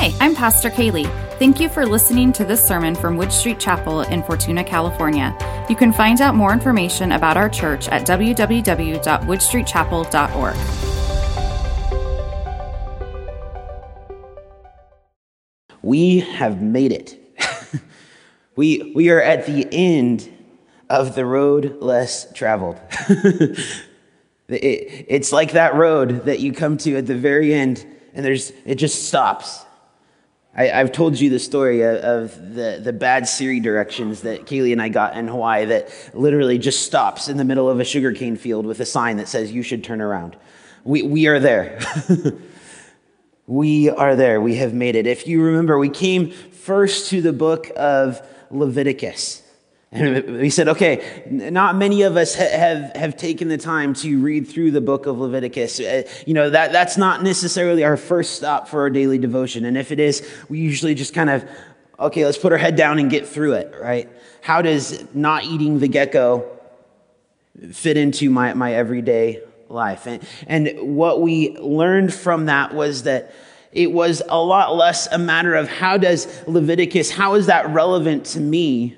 Hi, I'm Pastor Kaylee. Thank you for listening to this sermon from Wood Street Chapel in Fortuna, California. You can find out more information about our church at www.woodstreetchapel.org. We have made it. we, we are at the end of the road less traveled. it, it's like that road that you come to at the very end and there's, it just stops. I, have told you the story of, of, the, the bad Siri directions that Kaylee and I got in Hawaii that literally just stops in the middle of a sugarcane field with a sign that says, You should turn around. We, we are there. we are there. We have made it. If you remember, we came first to the book of Leviticus. And we said, okay, not many of us have, have taken the time to read through the book of Leviticus. Uh, you know, that, that's not necessarily our first stop for our daily devotion. And if it is, we usually just kind of, okay, let's put our head down and get through it, right? How does not eating the gecko fit into my, my everyday life? And, and what we learned from that was that it was a lot less a matter of how does Leviticus, how is that relevant to me?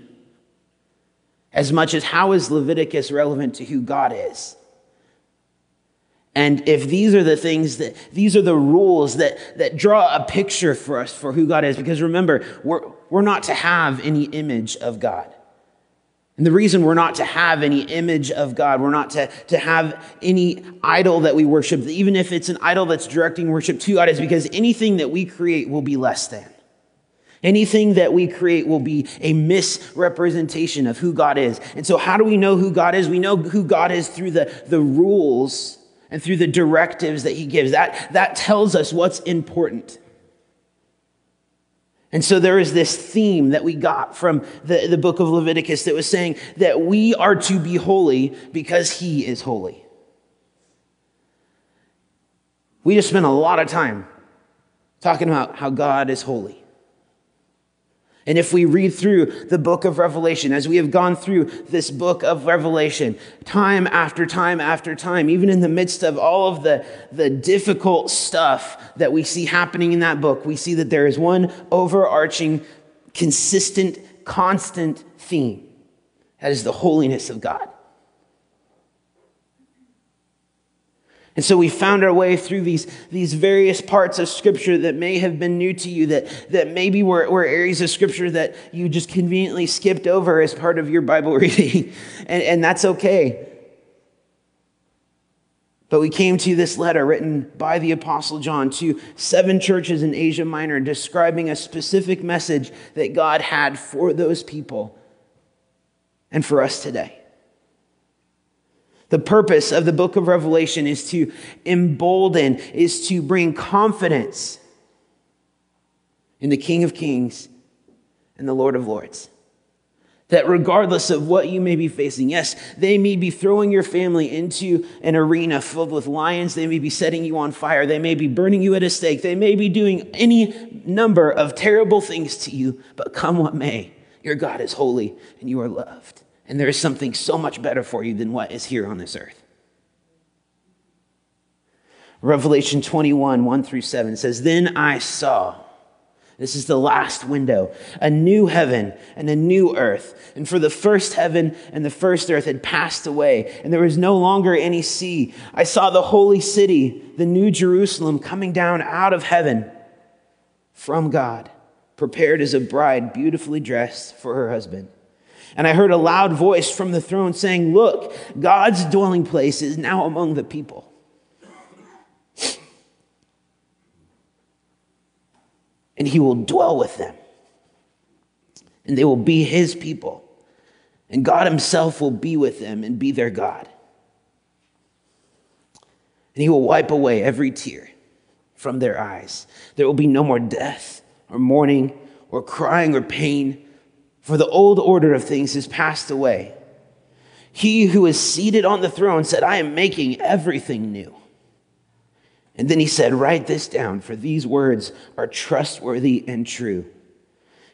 As much as how is Leviticus relevant to who God is? And if these are the things that, these are the rules that, that draw a picture for us for who God is, because remember, we're, we're not to have any image of God. And the reason we're not to have any image of God, we're not to, to have any idol that we worship, even if it's an idol that's directing worship to God, is because anything that we create will be less than. Anything that we create will be a misrepresentation of who God is. And so, how do we know who God is? We know who God is through the, the rules and through the directives that He gives. That, that tells us what's important. And so, there is this theme that we got from the, the book of Leviticus that was saying that we are to be holy because He is holy. We just spent a lot of time talking about how God is holy. And if we read through the book of Revelation, as we have gone through this book of Revelation, time after time after time, even in the midst of all of the, the difficult stuff that we see happening in that book, we see that there is one overarching, consistent, constant theme. That is the holiness of God. And so we found our way through these, these various parts of Scripture that may have been new to you, that, that maybe were, were areas of Scripture that you just conveniently skipped over as part of your Bible reading. and, and that's okay. But we came to this letter written by the Apostle John to seven churches in Asia Minor, describing a specific message that God had for those people and for us today. The purpose of the book of Revelation is to embolden, is to bring confidence in the King of Kings and the Lord of Lords. That regardless of what you may be facing, yes, they may be throwing your family into an arena filled with lions. They may be setting you on fire. They may be burning you at a stake. They may be doing any number of terrible things to you, but come what may, your God is holy and you are loved. And there is something so much better for you than what is here on this earth. Revelation 21, 1 through 7 says, Then I saw, this is the last window, a new heaven and a new earth. And for the first heaven and the first earth had passed away, and there was no longer any sea. I saw the holy city, the new Jerusalem, coming down out of heaven from God, prepared as a bride beautifully dressed for her husband. And I heard a loud voice from the throne saying, Look, God's dwelling place is now among the people. And he will dwell with them. And they will be his people. And God himself will be with them and be their God. And he will wipe away every tear from their eyes. There will be no more death or mourning or crying or pain for the old order of things has passed away. He who is seated on the throne said, I am making everything new. And then he said, Write this down, for these words are trustworthy and true.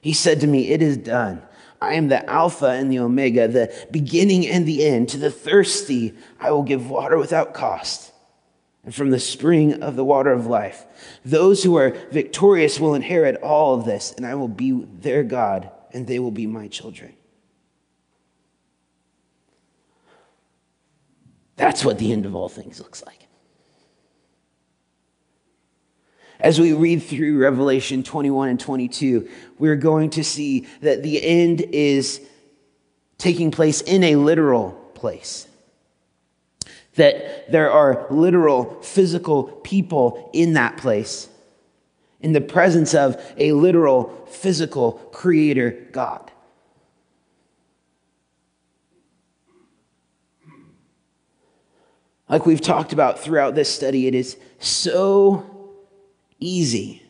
He said to me, It is done. I am the Alpha and the Omega, the beginning and the end. To the thirsty, I will give water without cost. and from the spring of the water of life. Those who are victorious will inherit all of this, and I will be their God, and they will be my children. That's what the end of all things looks like. As we read through Revelation 21 and 22, we're going to see that the end is taking place in a literal place. That there are literal, physical people in that place, in the presence of a literal, physical creator God. Like we've talked about throughout this study, it is so easy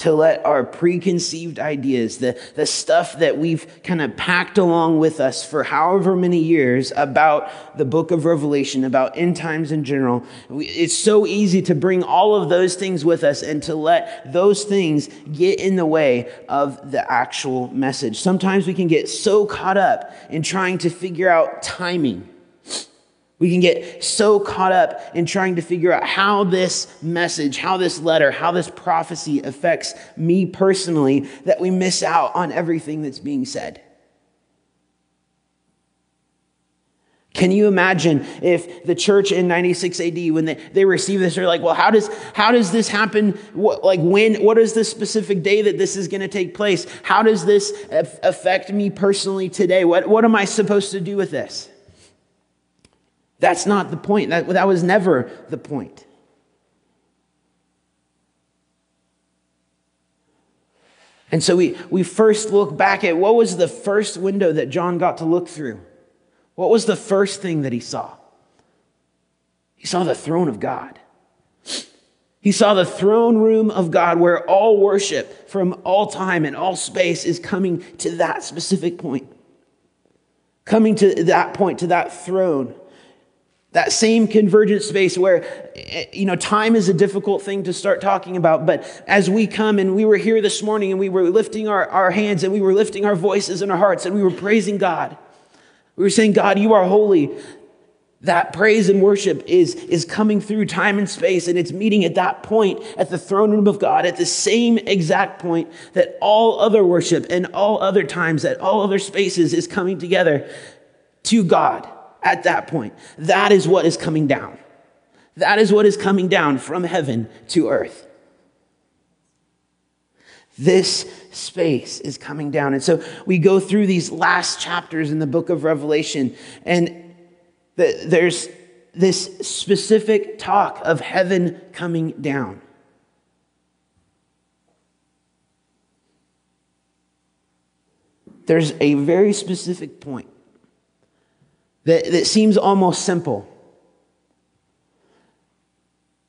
to let our preconceived ideas, the, the stuff that we've kind of packed along with us for however many years about the book of Revelation, about end times in general, it's so easy to bring all of those things with us and to let those things get in the way of the actual message. Sometimes we can get so caught up in trying to figure out timing we can get so caught up in trying to figure out how this message, how this letter, how this prophecy affects me personally that we miss out on everything that's being said. Can you imagine if the church in 96 AD, when they, they receive this, they're like, well, how does, how does this happen? What, like, when, what is the specific day that this is going to take place? How does this affect me personally today? What, what am I supposed to do with this? That's not the point. That, that was never the point. And so we, we first look back at what was the first window that John got to look through? What was the first thing that he saw? He saw the throne of God. He saw the throne room of God where all worship from all time and all space is coming to that specific point. Coming to that point, to that throne. That same convergent space where, eh, you know, time is a difficult thing to start talking about. But as we come and we were here this morning and we were lifting our, our hands and we were lifting our voices and our hearts and we were praising God. We were saying, God, you are holy. That praise and worship is, is coming through time and space and it's meeting at that point at the throne room of God at the same exact point that all other worship and all other times, that all other spaces is coming together to God at that point. That is what is coming down. That is what is coming down from heaven to earth. This space is coming down. And so we go through these last chapters in the book of Revelation, and there's this specific talk of heaven coming down. There's a very specific point that, that seems almost simple.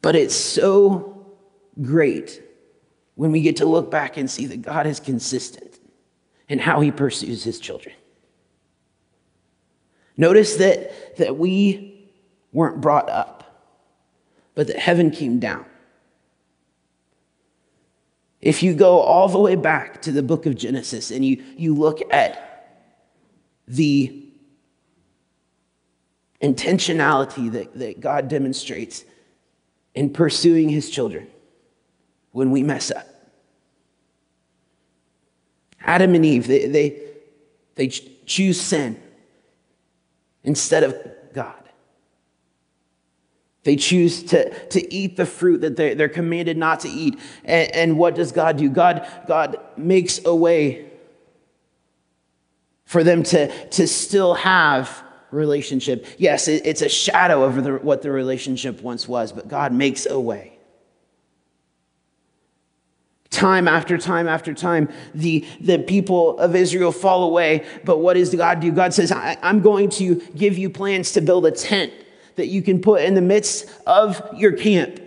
But it's so great when we get to look back and see that God is consistent in how he pursues his children. Notice that, that we weren't brought up, but that heaven came down. If you go all the way back to the book of Genesis and you, you look at the intentionality that, that God demonstrates in pursuing his children when we mess up. Adam and Eve, they, they, they choose sin instead of God. They choose to, to eat the fruit that they're, they're commanded not to eat. And, and what does God do? God, God makes a way for them to, to still have relationship. Yes, it's a shadow of the, what the relationship once was, but God makes a way. Time after time after time, the, the people of Israel fall away. But what does God do? God says, I'm going to give you plans to build a tent that you can put in the midst of your camp.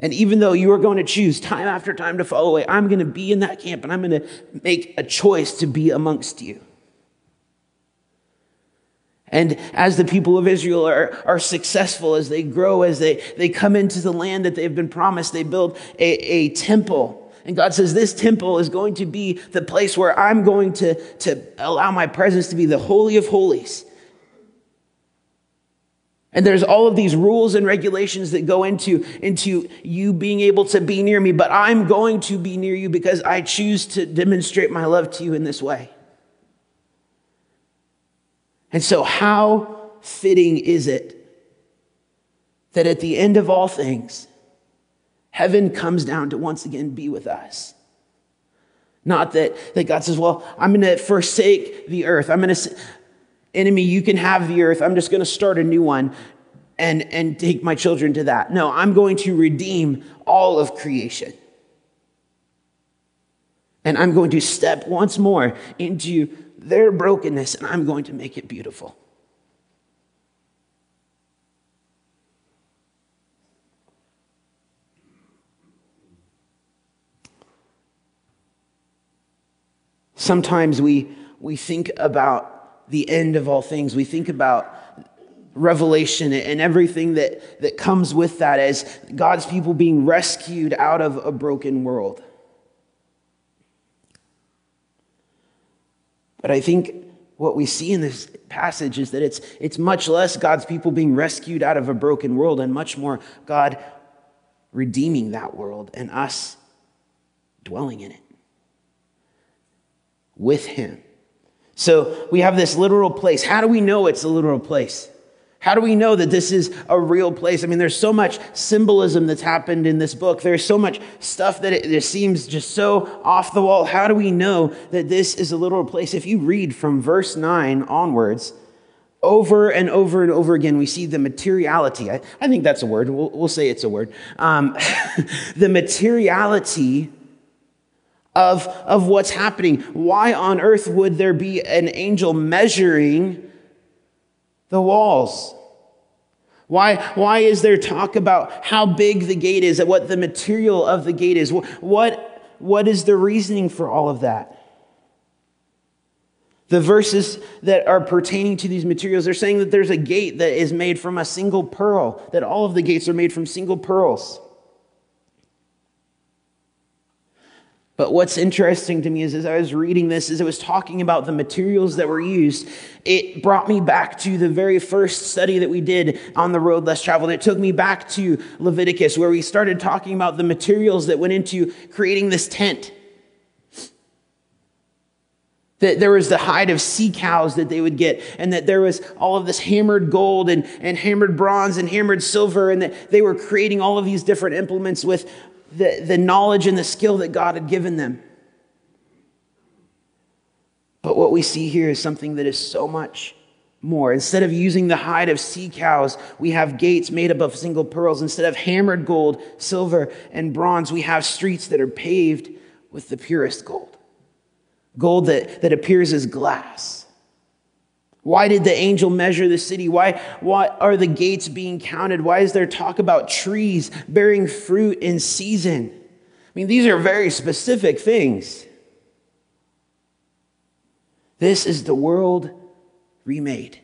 And even though you are going to choose time after time to fall away, I'm going to be in that camp and I'm going to make a choice to be amongst you. And as the people of Israel are, are successful, as they grow, as they, they come into the land that they've been promised, they build a, a temple. And God says, This temple is going to be the place where I'm going to, to allow my presence to be the Holy of Holies. And there's all of these rules and regulations that go into, into you being able to be near me, but I'm going to be near you because I choose to demonstrate my love to you in this way. And so, how fitting is it that at the end of all things, heaven comes down to once again be with us? Not that, that God says, Well, I'm going to forsake the earth. I'm going to enemy, you can have the earth. I'm just going to start a new one and, and take my children to that. No, I'm going to redeem all of creation. And I'm going to step once more into their brokenness and I'm going to make it beautiful. Sometimes we, we think about the end of all things. We think about revelation and everything that, that comes with that as God's people being rescued out of a broken world. But I think what we see in this passage is that it's, it's much less God's people being rescued out of a broken world and much more God redeeming that world and us dwelling in it with Him. So we have this literal place. How do we know it's a literal place? How do we know that this is a real place? I mean, there's so much symbolism that's happened in this book. There's so much stuff that it, it, seems just so off the wall. How do we know that this is a literal place? If you read from verse 9 onwards, over and over and over again, we see the materiality. I, I think that's a word. We'll, we'll say it's a word. Um, the materiality of, of what's happening. Why on earth would there be an angel measuring the walls? Why, why is there talk about how big the gate is, and what the material of the gate is? What, what is the reasoning for all of that? The verses that are pertaining to these materials, they're saying that there's a gate that is made from a single pearl, that all of the gates are made from single pearls. But what's interesting to me is as I was reading this, as it was talking about the materials that were used, it brought me back to the very first study that we did on the road less traveled. It took me back to Leviticus, where we started talking about the materials that went into creating this tent. That there was the hide of sea cows that they would get, and that there was all of this hammered gold and, and hammered bronze and hammered silver, and that they were creating all of these different implements with the, the knowledge and the skill that God had given them. But what we see here is something that is so much more. Instead of using the hide of sea cows, we have gates made up of single pearls. Instead of hammered gold, silver, and bronze, we have streets that are paved with the purest gold. Gold that, that appears as glass. Why did the angel measure the city? Why, why are the gates being counted? Why is there talk about trees bearing fruit in season? I mean, these are very specific things. This is the world remade.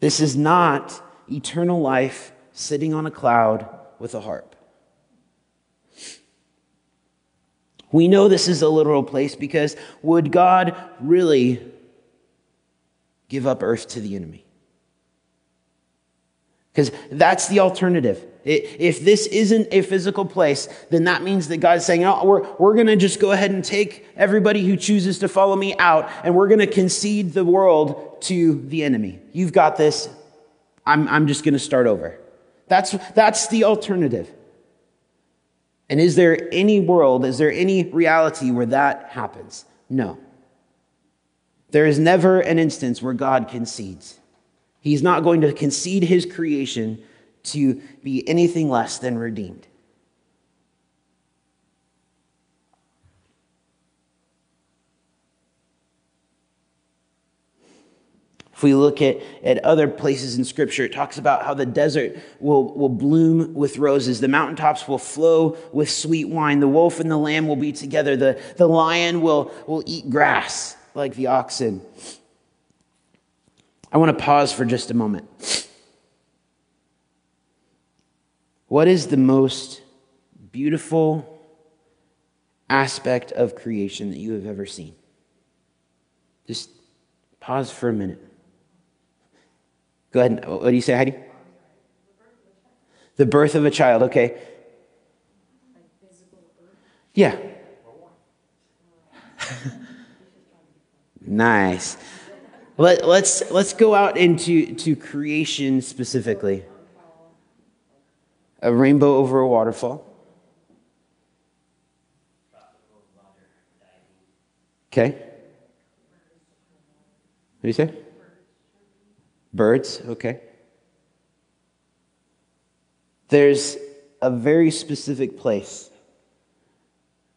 This is not eternal life sitting on a cloud with a harp. We know this is a literal place because would God really give up earth to the enemy? Because that's the alternative. If this isn't a physical place, then that means that God's saying, oh, we're, we're going to just go ahead and take everybody who chooses to follow me out, and we're going to concede the world to the enemy. You've got this. I'm, I'm just going to start over. That's, that's the alternative. And is there any world, is there any reality where that happens? No. There is never an instance where God concedes. He's not going to concede his creation to be anything less than redeemed. If we look at, at other places in Scripture, it talks about how the desert will, will bloom with roses, the mountaintops will flow with sweet wine, the wolf and the lamb will be together, the, the lion will, will eat grass like the oxen. I want to pause for just a moment. What is the most beautiful aspect of creation that you have ever seen? Just pause for a minute. Go ahead. What do you say, Heidi? The birth of a child, okay. Yeah. nice. Let, let's, let's go out into to creation specifically. A rainbow over a waterfall. Okay. What do you say? Birds, okay. There's a very specific place.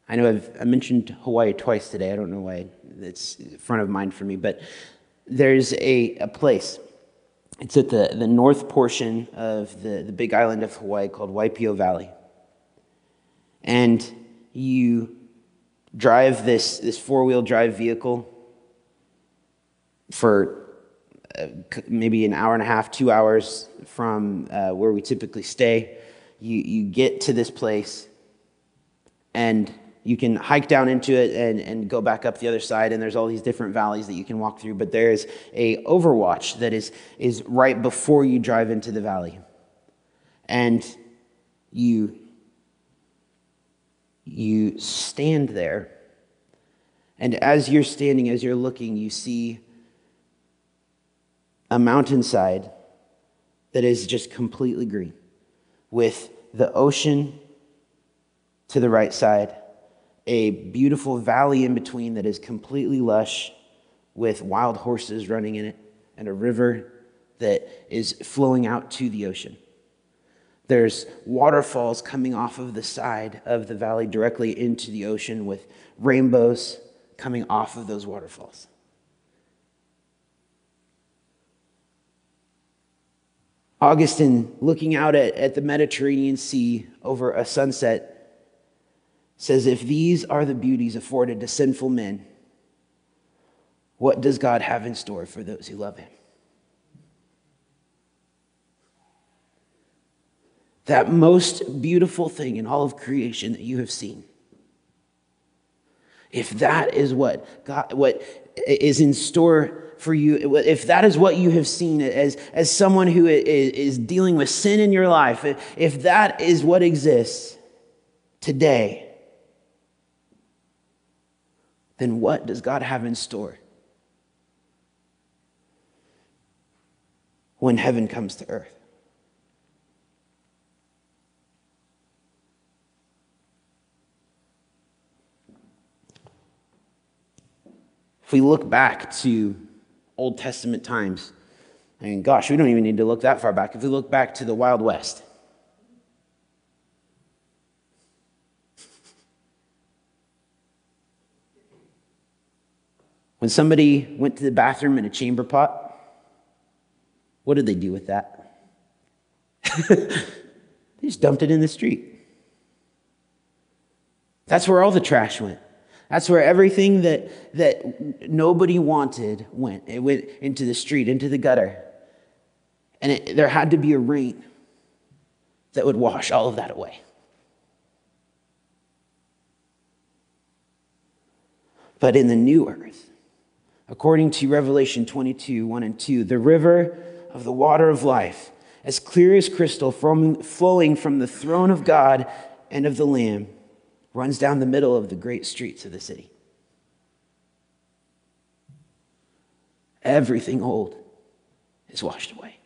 I know I've I mentioned Hawaii twice today. I don't know why it's front of mind for me, but there's a, a place. It's at the, the north portion of the, the big island of Hawaii called Waipio Valley. And you drive this, this four wheel drive vehicle for maybe an hour and a half, two hours from uh, where we typically stay. You, you get to this place and you can hike down into it and, and go back up the other side and there's all these different valleys that you can walk through but there's a overwatch that is, is right before you drive into the valley and you you stand there and as you're standing as you're looking you see a mountainside that is just completely green with the ocean to the right side a beautiful valley in between that is completely lush with wild horses running in it and a river that is flowing out to the ocean. There's waterfalls coming off of the side of the valley directly into the ocean with rainbows coming off of those waterfalls. Augustine, looking out at, at the Mediterranean Sea over a sunset, says, If these are the beauties afforded to sinful men, what does God have in store for those who love Him? That most beautiful thing in all of creation that you have seen. If that is what God, what is in store for you, if that is what you have seen as, as someone who is dealing with sin in your life, if that is what exists today, then what does God have in store when heaven comes to earth? If we look back to Old Testament times, mean, gosh, we don't even need to look that far back. If we look back to the Wild West, When somebody went to the bathroom in a chamber pot, what did they do with that? they just dumped it in the street. That's where all the trash went. That's where everything that, that nobody wanted went. It went into the street, into the gutter. And it, there had to be a rain that would wash all of that away. But in the new earth, according to Revelation 22 1 and 2, the river of the water of life, as clear as crystal, flowing from the throne of God and of the Lamb, runs down the middle of the great streets of the city. Everything old is washed away.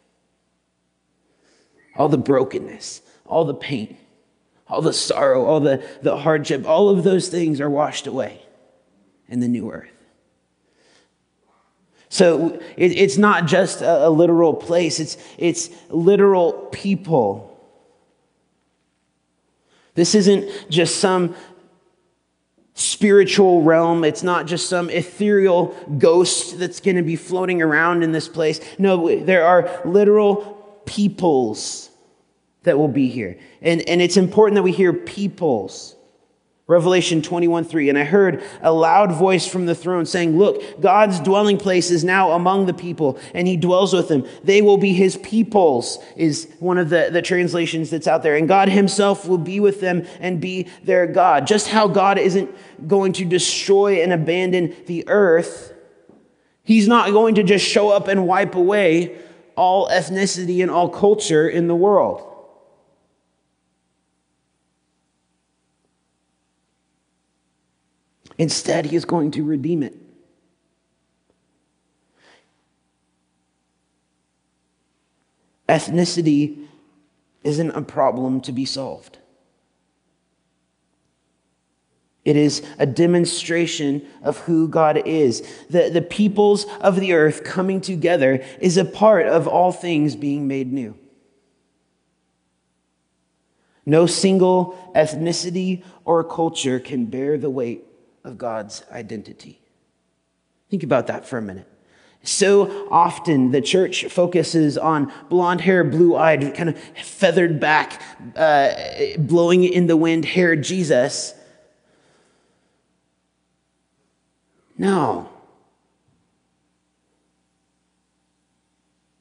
All the brokenness, all the pain, all the sorrow, all the, the hardship, all of those things are washed away in the new earth. So it, it's not just a, a literal place, it's, it's literal people. This isn't just some spiritual realm. It's not just some ethereal ghost that's going to be floating around in this place. No, there are literal peoples that will be here. And, and it's important that we hear peoples. Revelation 21 3. And I heard a loud voice from the throne saying, Look, God's dwelling place is now among the people, and he dwells with them. They will be his peoples, is one of the, the translations that's out there. And God himself will be with them and be their God. Just how God isn't going to destroy and abandon the earth, he's not going to just show up and wipe away all ethnicity and all culture in the world. Instead, he is going to redeem it. Ethnicity isn't a problem to be solved. It is a demonstration of who God is. The, the peoples of the earth coming together is a part of all things being made new. No single ethnicity or culture can bear the weight of God's identity. Think about that for a minute. So often the church focuses on blonde hair, blue eyed, kind of feathered back, uh, blowing in the wind hair Jesus. No.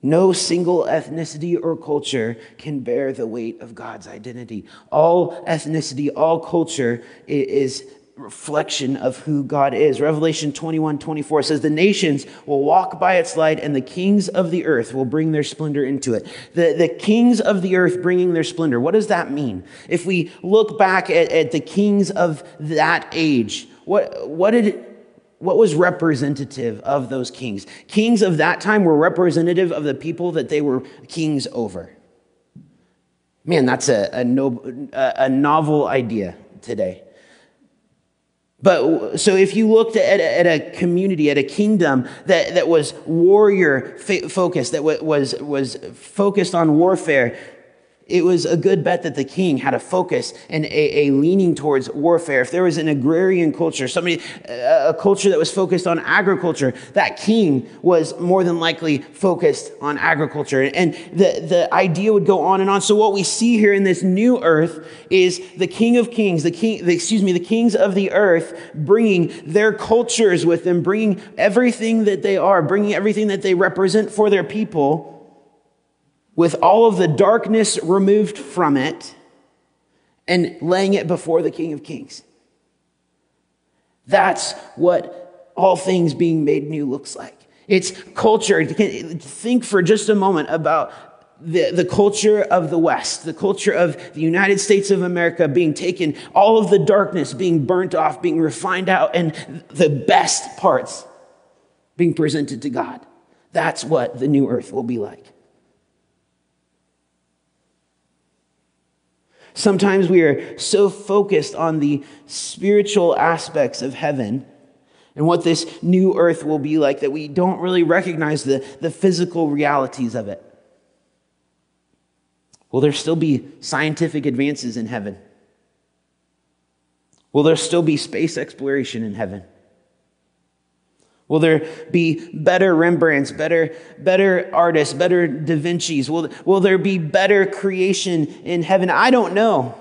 No single ethnicity or culture can bear the weight of God's identity. All ethnicity, all culture is reflection of who God is. Revelation 21 24 says, The nations will walk by its light, and the kings of the earth will bring their splendor into it. The, the kings of the earth bringing their splendor. What does that mean? If we look back at, at the kings of that age, what, what did what was representative of those kings? Kings of that time were representative of the people that they were kings over. Man, that's a, a, no, a novel idea today. But so if you looked at, at a community, at a kingdom that, that was warrior focused, that was, was focused on warfare, it was a good bet that the king had a focus and a, a, leaning towards warfare. If there was an agrarian culture, somebody, a culture that was focused on agriculture, that king was more than likely focused on agriculture. And the, the idea would go on and on. So what we see here in this new earth is the king of kings, the king, the, excuse me, the kings of the earth bringing their cultures with them, bringing everything that they are, bringing everything that they represent for their people with all of the darkness removed from it and laying it before the King of Kings. That's what all things being made new looks like. It's culture. Think for just a moment about the, the culture of the West, the culture of the United States of America being taken, all of the darkness being burnt off, being refined out, and the best parts being presented to God. That's what the new earth will be like. Sometimes we are so focused on the spiritual aspects of heaven and what this new earth will be like that we don't really recognize the, the physical realities of it. Will there still be scientific advances in heaven? Will there still be space exploration in heaven? Will there be better Rembrandts, better, better artists, better Da Vinci's? Will, will there be better creation in heaven? I don't know.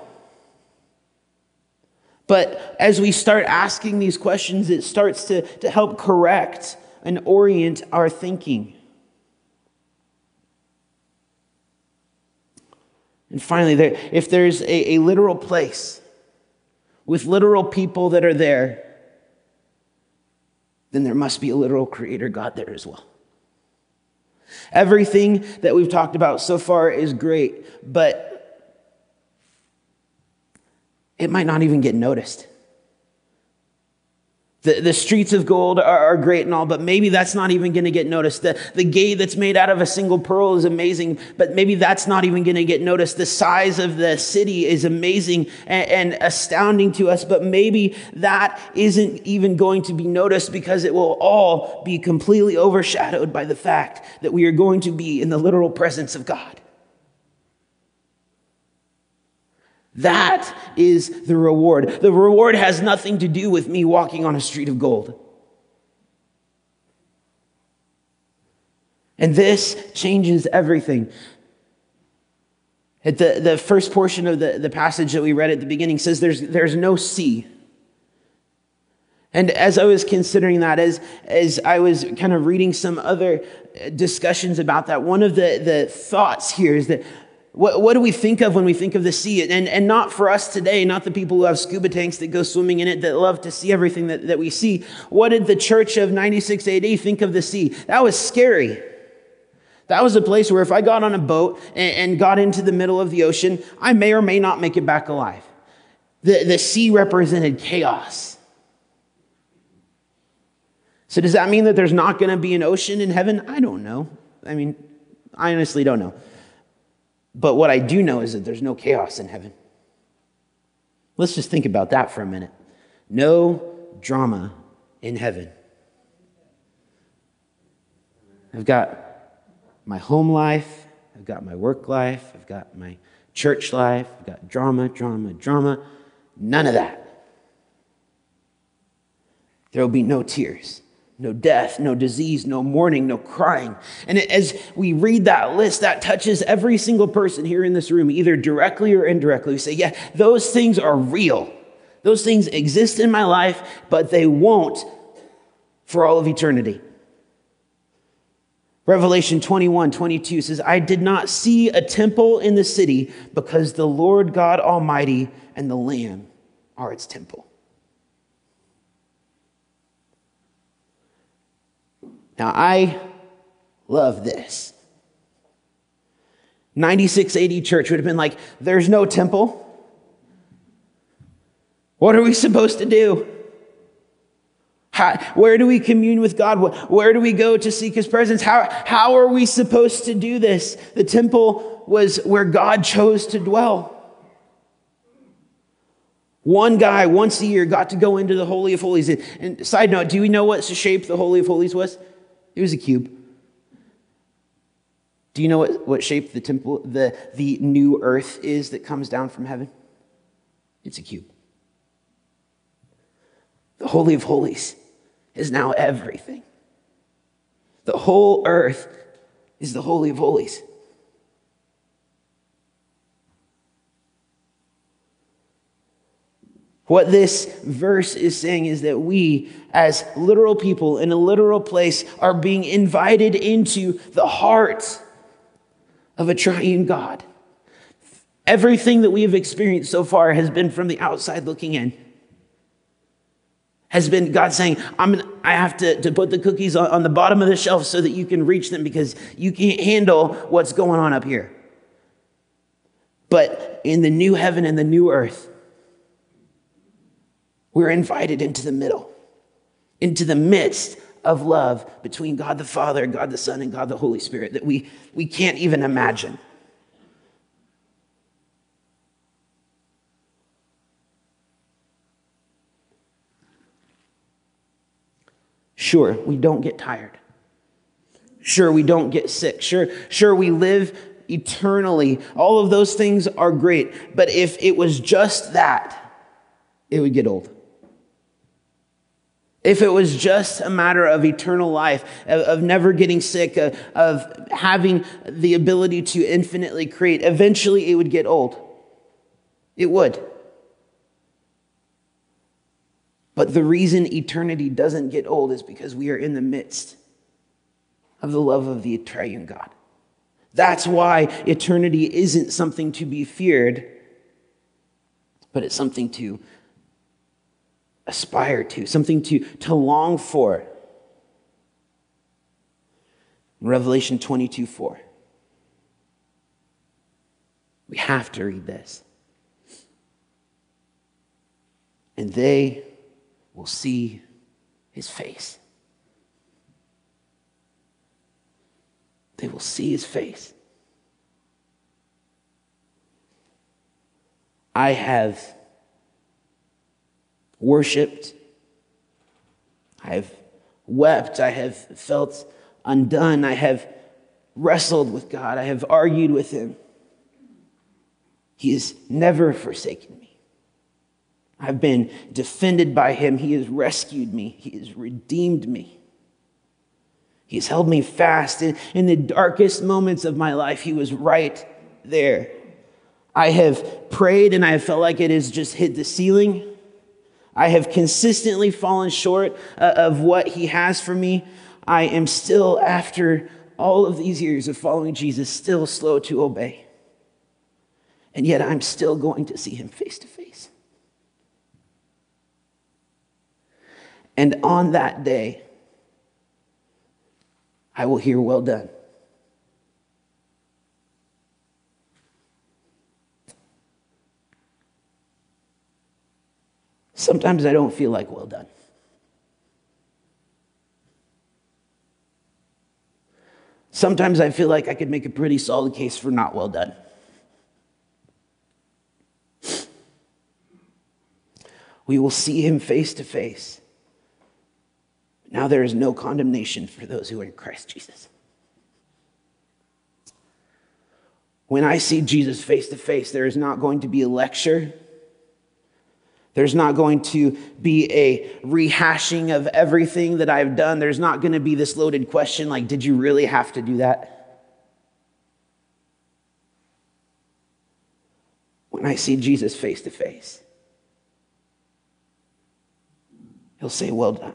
But as we start asking these questions, it starts to, to help correct and orient our thinking. And finally, there, if there's a, a literal place with literal people that are there, then there must be a literal creator God there as well. Everything that we've talked about so far is great, but it might not even get noticed. The, the streets of gold are, are great and all, but maybe that's not even going to get noticed. The, the gate that's made out of a single pearl is amazing, but maybe that's not even going to get noticed. The size of the city is amazing and, and astounding to us, but maybe that isn't even going to be noticed because it will all be completely overshadowed by the fact that we are going to be in the literal presence of God. That is the reward. The reward has nothing to do with me walking on a street of gold. And this changes everything. At the, the first portion of the, the passage that we read at the beginning says there's, there's no sea. And as I was considering that, as, as I was kind of reading some other discussions about that, one of the, the thoughts here is that what, what do we think of when we think of the sea? And, and not for us today, not the people who have scuba tanks that go swimming in it that love to see everything that, that we see. What did the church of 96 AD think of the sea? That was scary. That was a place where if I got on a boat and, got into the middle of the ocean, I may or may not make it back alive. The, the sea represented chaos. So, does that mean that there's not going to be an ocean in heaven? I don't know. I mean, I honestly don't know. But what I do know is that there's no chaos in heaven. Let's just think about that for a minute. No drama in heaven. I've got my home life, I've got my work life, I've got my church life, I've got drama, drama, drama. None of that. There will be no tears, no death, no disease, no mourning, no crying. And as we read that list, that touches every single person here in this room, either directly or indirectly. We say, yeah, those things are real. Those things exist in my life, but they won't for all of eternity. Revelation 21, 22 says, I did not see a temple in the city because the Lord God Almighty and the Lamb are its temple. Now, I love this. 9680 church would have been like, there's no temple. What are we supposed to do? How, where do we commune with God? Where do we go to seek his presence? How, how are we supposed to do this? The temple was where God chose to dwell. One guy once a year got to go into the Holy of Holies. And side note, do we know what shape the Holy of Holies was? It was a cube. Do you know what, what shape the temple, the, the new earth is that comes down from heaven? It's a cube. The Holy of Holies is now everything. The whole earth is the Holy of Holies. What this verse is saying is that we, as literal people in a literal place, are being invited into the heart of a triune God. Everything that we have experienced so far has been from the outside looking in has been God saying, I'm I have to, to put the cookies on, on the bottom of the shelf so that you can reach them because you can't handle what's going on up here. But in the new heaven and the new earth, we're invited into the middle, into the midst of love between God the Father, God the Son, and God the Holy Spirit that we, we can't even imagine. Sure, we don't get tired. Sure, we don't get sick. Sure, sure, we live eternally. All of those things are great. But if it was just that, it would get old. If it was just a matter of eternal life, of, of never getting sick, of, of having the ability to infinitely create, eventually it would get old. It would. But the reason eternity doesn't get old is because we are in the midst of the love of the triune God. That's why eternity isn't something to be feared, but it's something to aspire to, something to, to long for. Revelation 22 4. We have to read this. And they will see his face. They will see his face. I have worshiped. I have wept. I have felt undone. I have wrestled with God. I have argued with him. He has never forsaken me. I've been defended by him. He has rescued me. He has redeemed me. He's held me fast. In, in the darkest moments of my life, he was right there. I have prayed and I have felt like it has just hit the ceiling. I have consistently fallen short uh, of what he has for me. I am still, after all of these years of following Jesus, still slow to obey. And yet I'm still going to see him face to face. And on that day, I will hear, Well done, Sometimes I don't feel like well done. Sometimes I feel like I could make a pretty solid case for not well done. We will see him face to face. Now there is no condemnation for those who are in Christ Jesus. When I see Jesus face to face, there is not going to be a lecture. There's not going to be a rehashing of everything that I've done. There's not going to be this loaded question like, did you really have to do that? When I see Jesus face to face, he'll say, Well done.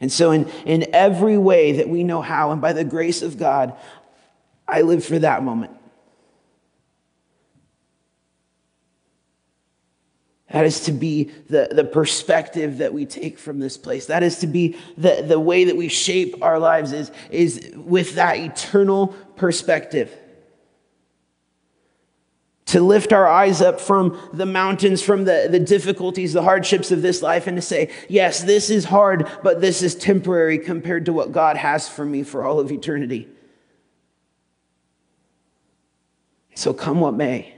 And so, in, in every way that we know how, and by the grace of God, I live for that moment. That is to be the, the perspective that we take from this place. That is to be the, the way that we shape our lives is, is with that eternal perspective. To lift our eyes up from the mountains, from the, the difficulties, the hardships of this life, and to say, yes, this is hard, but this is temporary compared to what God has for me for all of eternity. So come what may.